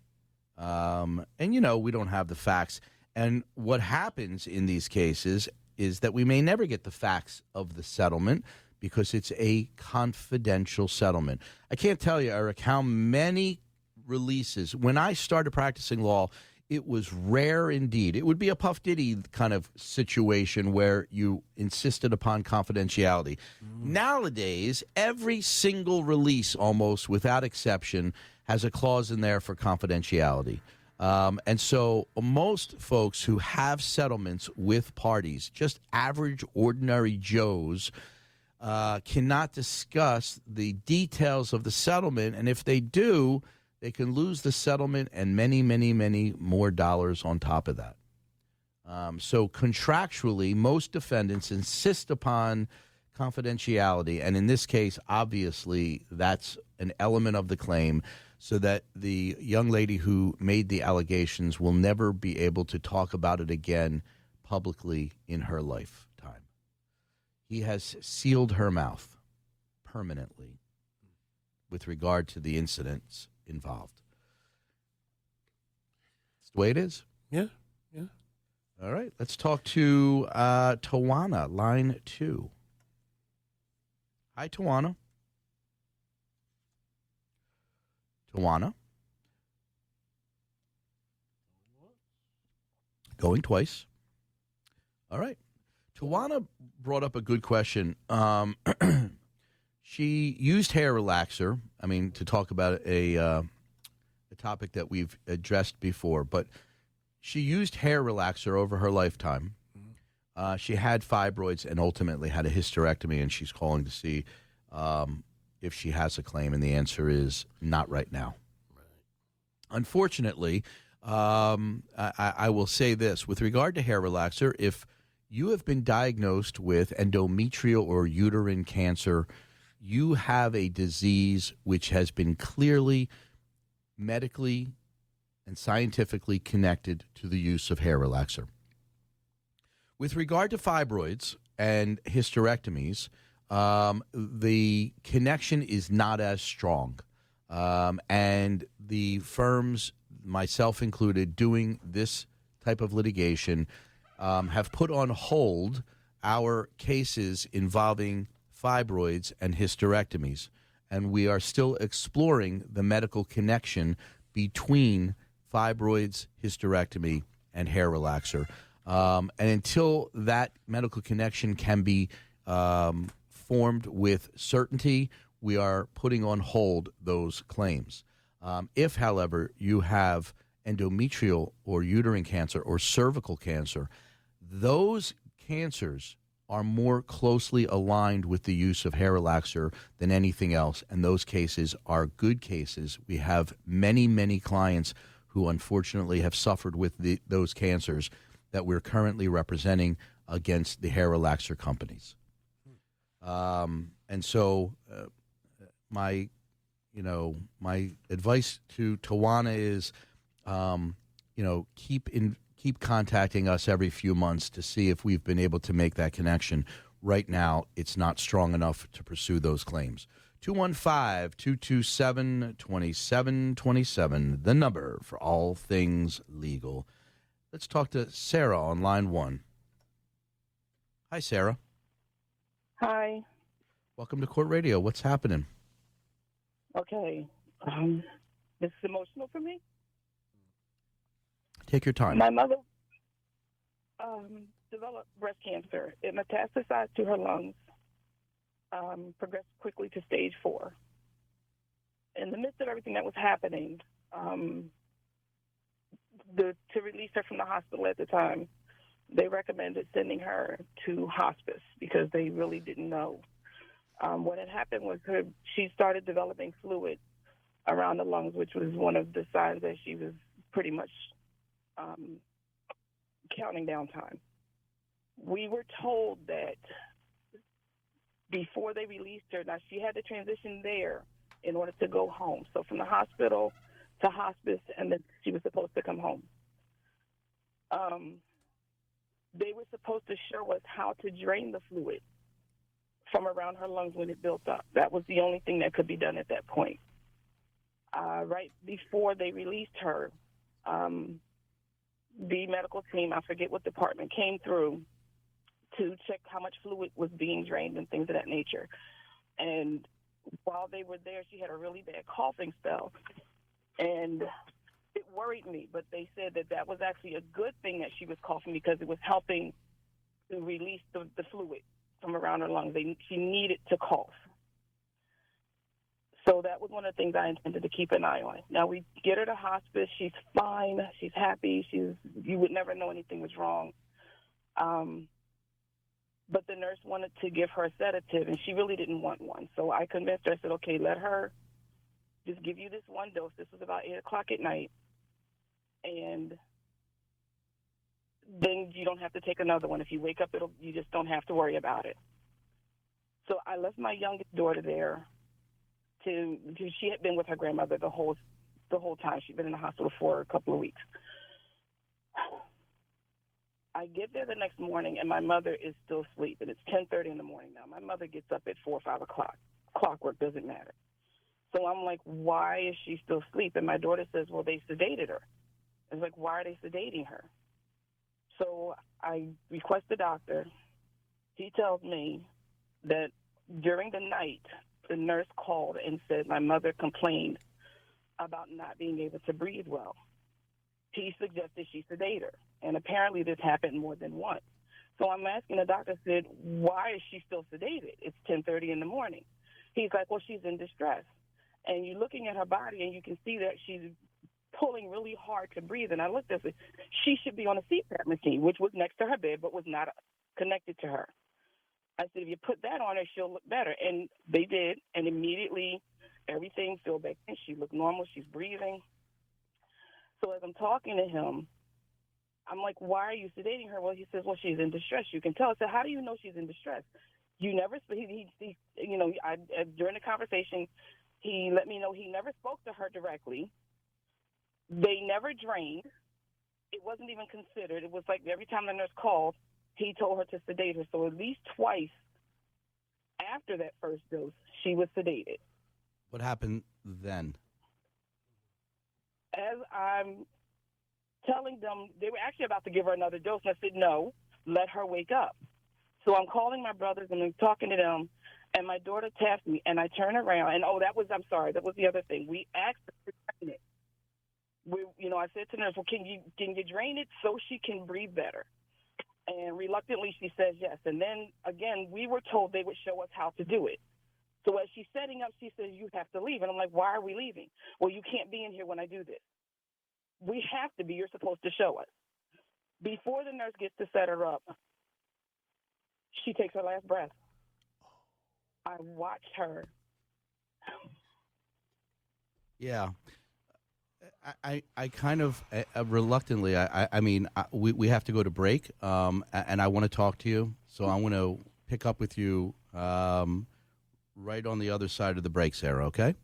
Um, and, you know, we don't have the facts. And what happens in these cases is that we may never get the facts of the settlement because it's a confidential settlement. I can't tell you, Eric, how many releases. When I started practicing law, it was rare indeed. It would be a Puff Diddy kind of situation where you insisted upon confidentiality. Nowadays, every single release, almost without exception, has a clause in there for confidentiality. Um, and so most folks who have settlements with parties, just average, ordinary Joes, uh, cannot discuss the details of the settlement. And if they do, they can lose the settlement and many, many, many more dollars on top of that. Um, so contractually, most defendants insist upon confidentiality. And in this case, obviously, that's an element of the claim so that the young lady who made the allegations will never be able to talk about it again publicly in her lifetime. He has sealed her mouth permanently with regard to the incidents involved. It's the way it is. Yeah, yeah. All right, let's talk to uh, Tawana, line two. Hi, Tawana. Tawana. Going twice. All right. Tawana brought up a good question. Um, she used hair relaxer. I mean, to talk about a uh, a topic that we've addressed before, but she used hair relaxer over her lifetime. Uh, she had fibroids and ultimately had a hysterectomy, and she's calling to see um, if she has a claim, and the answer is not right now. Unfortunately, um, I, I will say this with regard to hair relaxer: if you have been diagnosed with endometrial or uterine cancer, you have a disease which has been clearly medically and scientifically connected to the use of hair relaxer. With regard to fibroids and hysterectomies, um, the connection is not as strong. Um, and the firms, myself included, doing this type of litigation um, have put on hold our cases involving fibroids and hysterectomies. And we are still exploring the medical connection between fibroids, hysterectomy, and hair relaxer. Um, and until that medical connection can be um, formed with certainty, we are putting on hold those claims. Um, if, however, you have endometrial or uterine cancer or cervical cancer, those cancers are more closely aligned with the use of hair relaxer than anything else. And those cases are good cases. We have many, many clients who unfortunately have suffered with the, those cancers that we're currently representing against the hair relaxer companies. Um, and so, uh, my, you know, my advice to Tawana is, um, you know, keep in keep contacting us every few months to see if we've been able to make that connection. Right now, it's not strong enough to pursue those claims. 215 227 2727, the number for all things legal. Let's talk to Sarah on line one. Hi, Sarah. Hi. Welcome to Court Radio. What's happening? Okay. Um, this is emotional for me. Take your time. My mother um, developed breast cancer. It metastasized to her lungs, um, progressed quickly to stage four. In the midst of everything that was happening, um, the, to release her from the hospital at the time, they recommended sending her to hospice because they really didn't know. Um, what had happened was her she started developing fluid around the lungs, which was one of the signs that she was pretty much um, counting down time. We were told that before they released her, now she had to transition there in order to go home. So from the hospital to hospice, and then she was supposed to come home. Um, they were supposed to show us how to drain the fluid from around her lungs when it built up. That was the only thing that could be done at that point. Uh, right before they released her, um, the medical team, I forget what department, came through to check how much fluid was being drained and things of that nature. And while they were there, she had a really bad coughing spell. And it worried me, but they said that that was actually a good thing that she was coughing because it was helping to release the, the fluid from around her lungs. They, she needed to cough. So that was one of the things I intended to keep an eye on. Now we get her to hospice. She's fine. She's happy. She's you would never know anything was wrong. Um, but the nurse wanted to give her a sedative, and she really didn't want one. So I convinced her. I said, "Okay, let her just give you this one dose." This was about eight o'clock at night, and then you don't have to take another one. If you wake up, it'll you just don't have to worry about it. So I left my youngest daughter there to, she had been with her grandmother the whole the whole time. She'd been in the hospital for a couple of weeks. I get there the next morning and my mother is still asleep and it's ten thirty in the morning now. My mother gets up at four or five o'clock. Clockwork doesn't matter. So I'm like, why is she still asleep? And my daughter says, Well, they sedated her. It's like, why are they sedating her? So I request the doctor. He tells me that during the night, the nurse called and said my mother complained about not being able to breathe well. He suggested she sedate her, and apparently this happened more than once. So I'm asking the doctor, said, why is she still sedated? It's 10:30 in the morning. He's like, well, she's in distress, and you're looking at her body, and you can see that she's pulling really hard to breathe. And I looked at her. She should be on a CPAP machine, which was next to her bed, but was not connected to her. I said, if you put that on her, she'll look better. And they did. And immediately everything filled back in. She looked normal. She's breathing. So as I'm talking to him, I'm like, why are you sedating her? Well, he says, well, she's in distress. You can tell. I said, how do you know she's in distress? You never, he, he, he you know, I, uh, during the conversation, he let me know he never spoke to her directly. They never drained. It wasn't even considered. It was like every time the nurse called, he told her to sedate her. So at least twice after that first dose, she was sedated. What happened then? As I'm telling them, they were actually about to give her another dose, and I said, no, let her wake up. So I'm calling my brothers and I'm talking to them, and my daughter taps me, and I turn around, and oh, that was, I'm sorry, that was the other thing. We asked her to drain it. We, you know, I said to the nurse, well, can you, can you drain it so she can breathe better? And reluctantly, she says yes. And then again, we were told they would show us how to do it. So as she's setting up, she says, You have to leave. And I'm like, Why are we leaving? Well, you can't be in here when I do this. We have to be. You're supposed to show us. Before the nurse gets to set her up, she takes her last breath. I watched her. Yeah. I, I kind of uh, reluctantly, I, I mean, I, we, we have to go to break, um, and I want to talk to you. So I want to pick up with you um, right on the other side of the break, Sarah? Okay.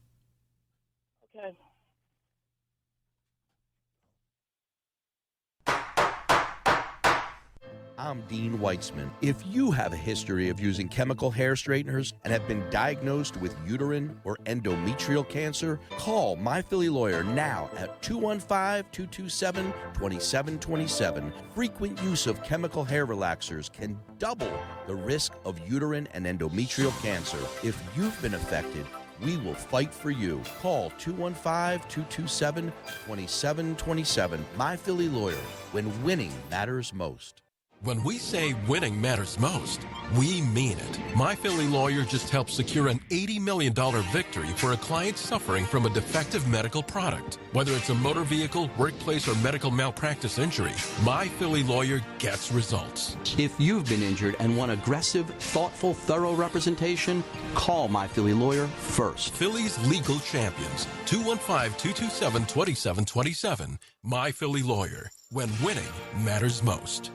I'm Dean Weitzman. If you have a history of using chemical hair straighteners and have been diagnosed with uterine or endometrial cancer, call My Philly Lawyer now at 215 227 2727. Frequent use of chemical hair relaxers can double the risk of uterine and endometrial cancer. If you've been affected, we will fight for you. Call 215 227 2727. My Philly Lawyer, when winning matters most. When we say winning matters most, we mean it. My Philly lawyer just helped secure an $80 million victory for a client suffering from a defective medical product. Whether it's a motor vehicle, workplace, or medical malpractice injury, My Philly lawyer gets results. If you've been injured and want aggressive, thoughtful, thorough representation, call My Philly lawyer first. Philly's legal champions, 215-227-2727. My Philly lawyer, when winning matters most.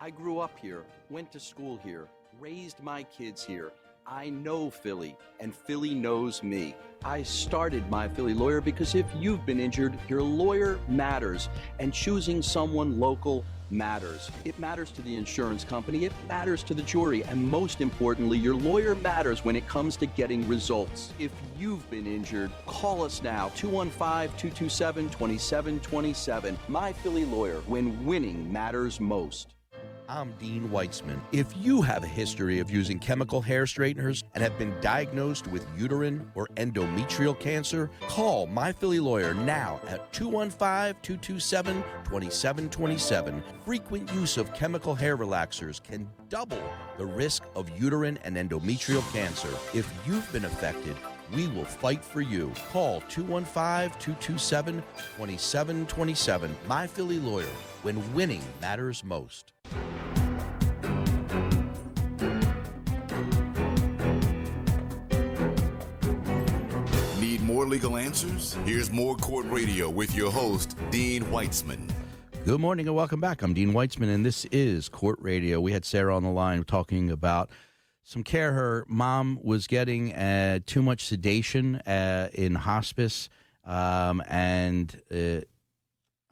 I grew up here, went to school here, raised my kids here. I know Philly, and Philly knows me. I started my Philly lawyer because if you've been injured, your lawyer matters, and choosing someone local matters. It matters to the insurance company, it matters to the jury, and most importantly, your lawyer matters when it comes to getting results. If you've been injured, call us now 215 227 2727. My Philly lawyer, when winning matters most. I'm Dean Weitzman. If you have a history of using chemical hair straighteners and have been diagnosed with uterine or endometrial cancer, call My Philly Lawyer now at 215 227 2727. Frequent use of chemical hair relaxers can double the risk of uterine and endometrial cancer. If you've been affected, we will fight for you. Call 215 227 2727. My Philly Lawyer, when winning matters most. Legal answers? Here's more Court Radio with your host, Dean Weitzman. Good morning and welcome back. I'm Dean Weitzman, and this is Court Radio. We had Sarah on the line talking about some care her mom was getting uh, too much sedation uh, in hospice, um, and uh,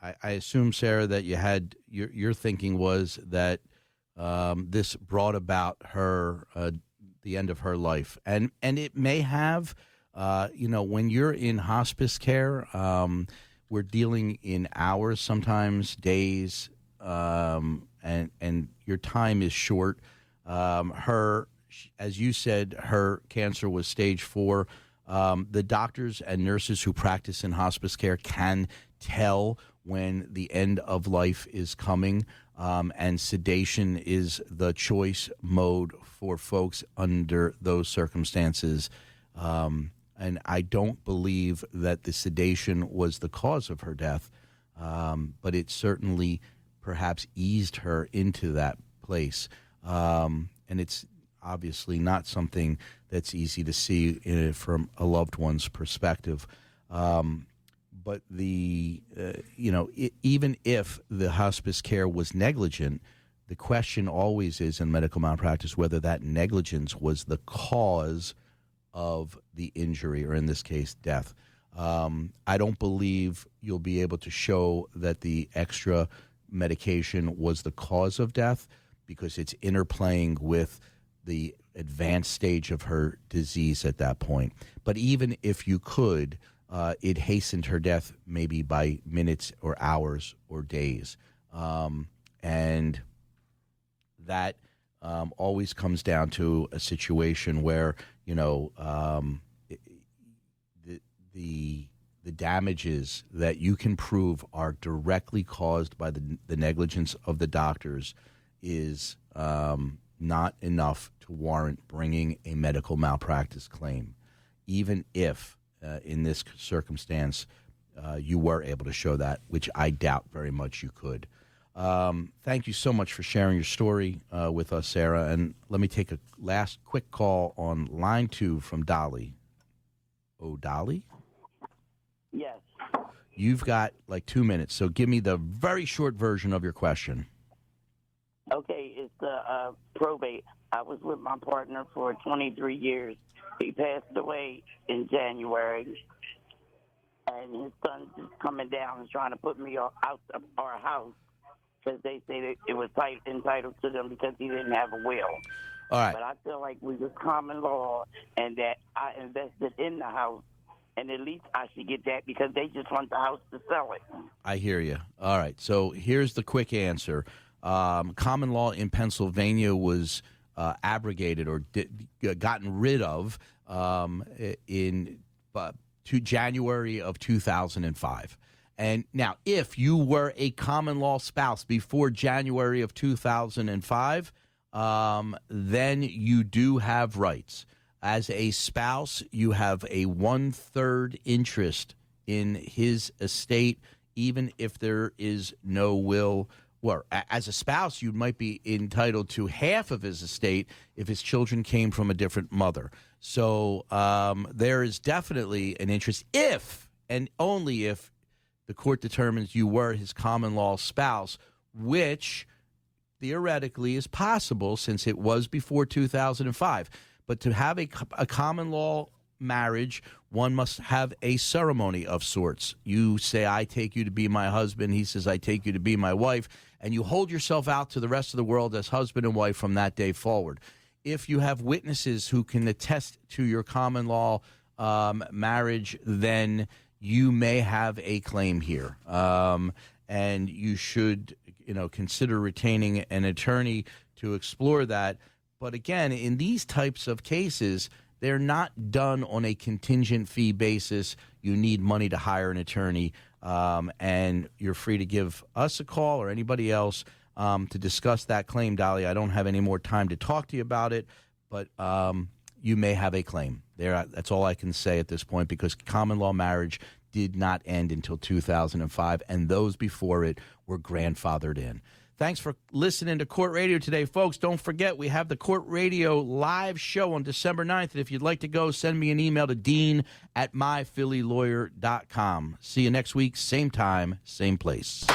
I, I, assume Sarah that you had your your thinking was that um, this brought about her uh, the end of her life, and and it may have. Uh, you know, when you're in hospice care, um, we're dealing in hours, sometimes days, um, and and your time is short. Um, her as you said, her cancer was stage four. Um, the doctors and nurses who practice in hospice care can tell when the end of life is coming, um, and sedation is the choice mode for folks under those circumstances. Um, and I don't believe that the sedation was the cause of her death, um, but it certainly perhaps eased her into that place. Um, and it's obviously not something that's easy to see in, from a loved one's perspective. Um, but the uh, you know it, even if the hospice care was negligent, the question always is in medical malpractice whether that negligence was the cause of the injury, or in this case, death. Um, I don't believe you'll be able to show that the extra medication was the cause of death because it's interplaying with the advanced stage of her disease at that point. But even if you could, uh, it hastened her death maybe by minutes or hours or days. Um, and that um, always comes down to a situation where, you know, um, the, the, the damages that you can prove are directly caused by the, the negligence of the doctors is um, not enough to warrant bringing a medical malpractice claim, even if uh, in this circumstance uh, you were able to show that, which I doubt very much you could. Um, thank you so much for sharing your story uh, with us, Sarah. And let me take a last quick call on line two from Dolly. Oh, Dolly? Yes. You've got like two minutes, so give me the very short version of your question. Okay, it's the uh, probate. I was with my partner for 23 years. He passed away in January, and his son's just coming down and trying to put me out of our house because they say that it was entitled to them because he didn't have a will. All right. But I feel like we was common law and that I invested in the house and at least I should get that because they just want the house to sell it. I hear you. All right. So here's the quick answer. Um, common law in Pennsylvania was uh, abrogated or di- gotten rid of um, in uh, to January of 2005. And now, if you were a common law spouse before January of 2005, um, then you do have rights. As a spouse, you have a one third interest in his estate, even if there is no will well, as a spouse, you might be entitled to half of his estate if his children came from a different mother. So um, there is definitely an interest if and only if the court determines you were his common law spouse, which theoretically is possible since it was before 2005. But to have a, a common law marriage, one must have a ceremony of sorts. You say, I take you to be my husband. He says, I take you to be my wife. And you hold yourself out to the rest of the world as husband and wife from that day forward. If you have witnesses who can attest to your common law um, marriage, then you may have a claim here. Um, and you should, you know, consider retaining an attorney to explore that. But again, in these types of cases, they're not done on a contingent fee basis. You need money to hire an attorney, um, and you're free to give us a call or anybody else um, to discuss that claim, Dolly. I don't have any more time to talk to you about it, but um, you may have a claim. There, that's all I can say at this point because common law marriage did not end until 2005, and those before it were grandfathered in. Thanks for listening to Court Radio today, folks. Don't forget, we have the Court Radio live show on December 9th. And if you'd like to go, send me an email to dean at myphillylawyer.com. See you next week, same time, same place.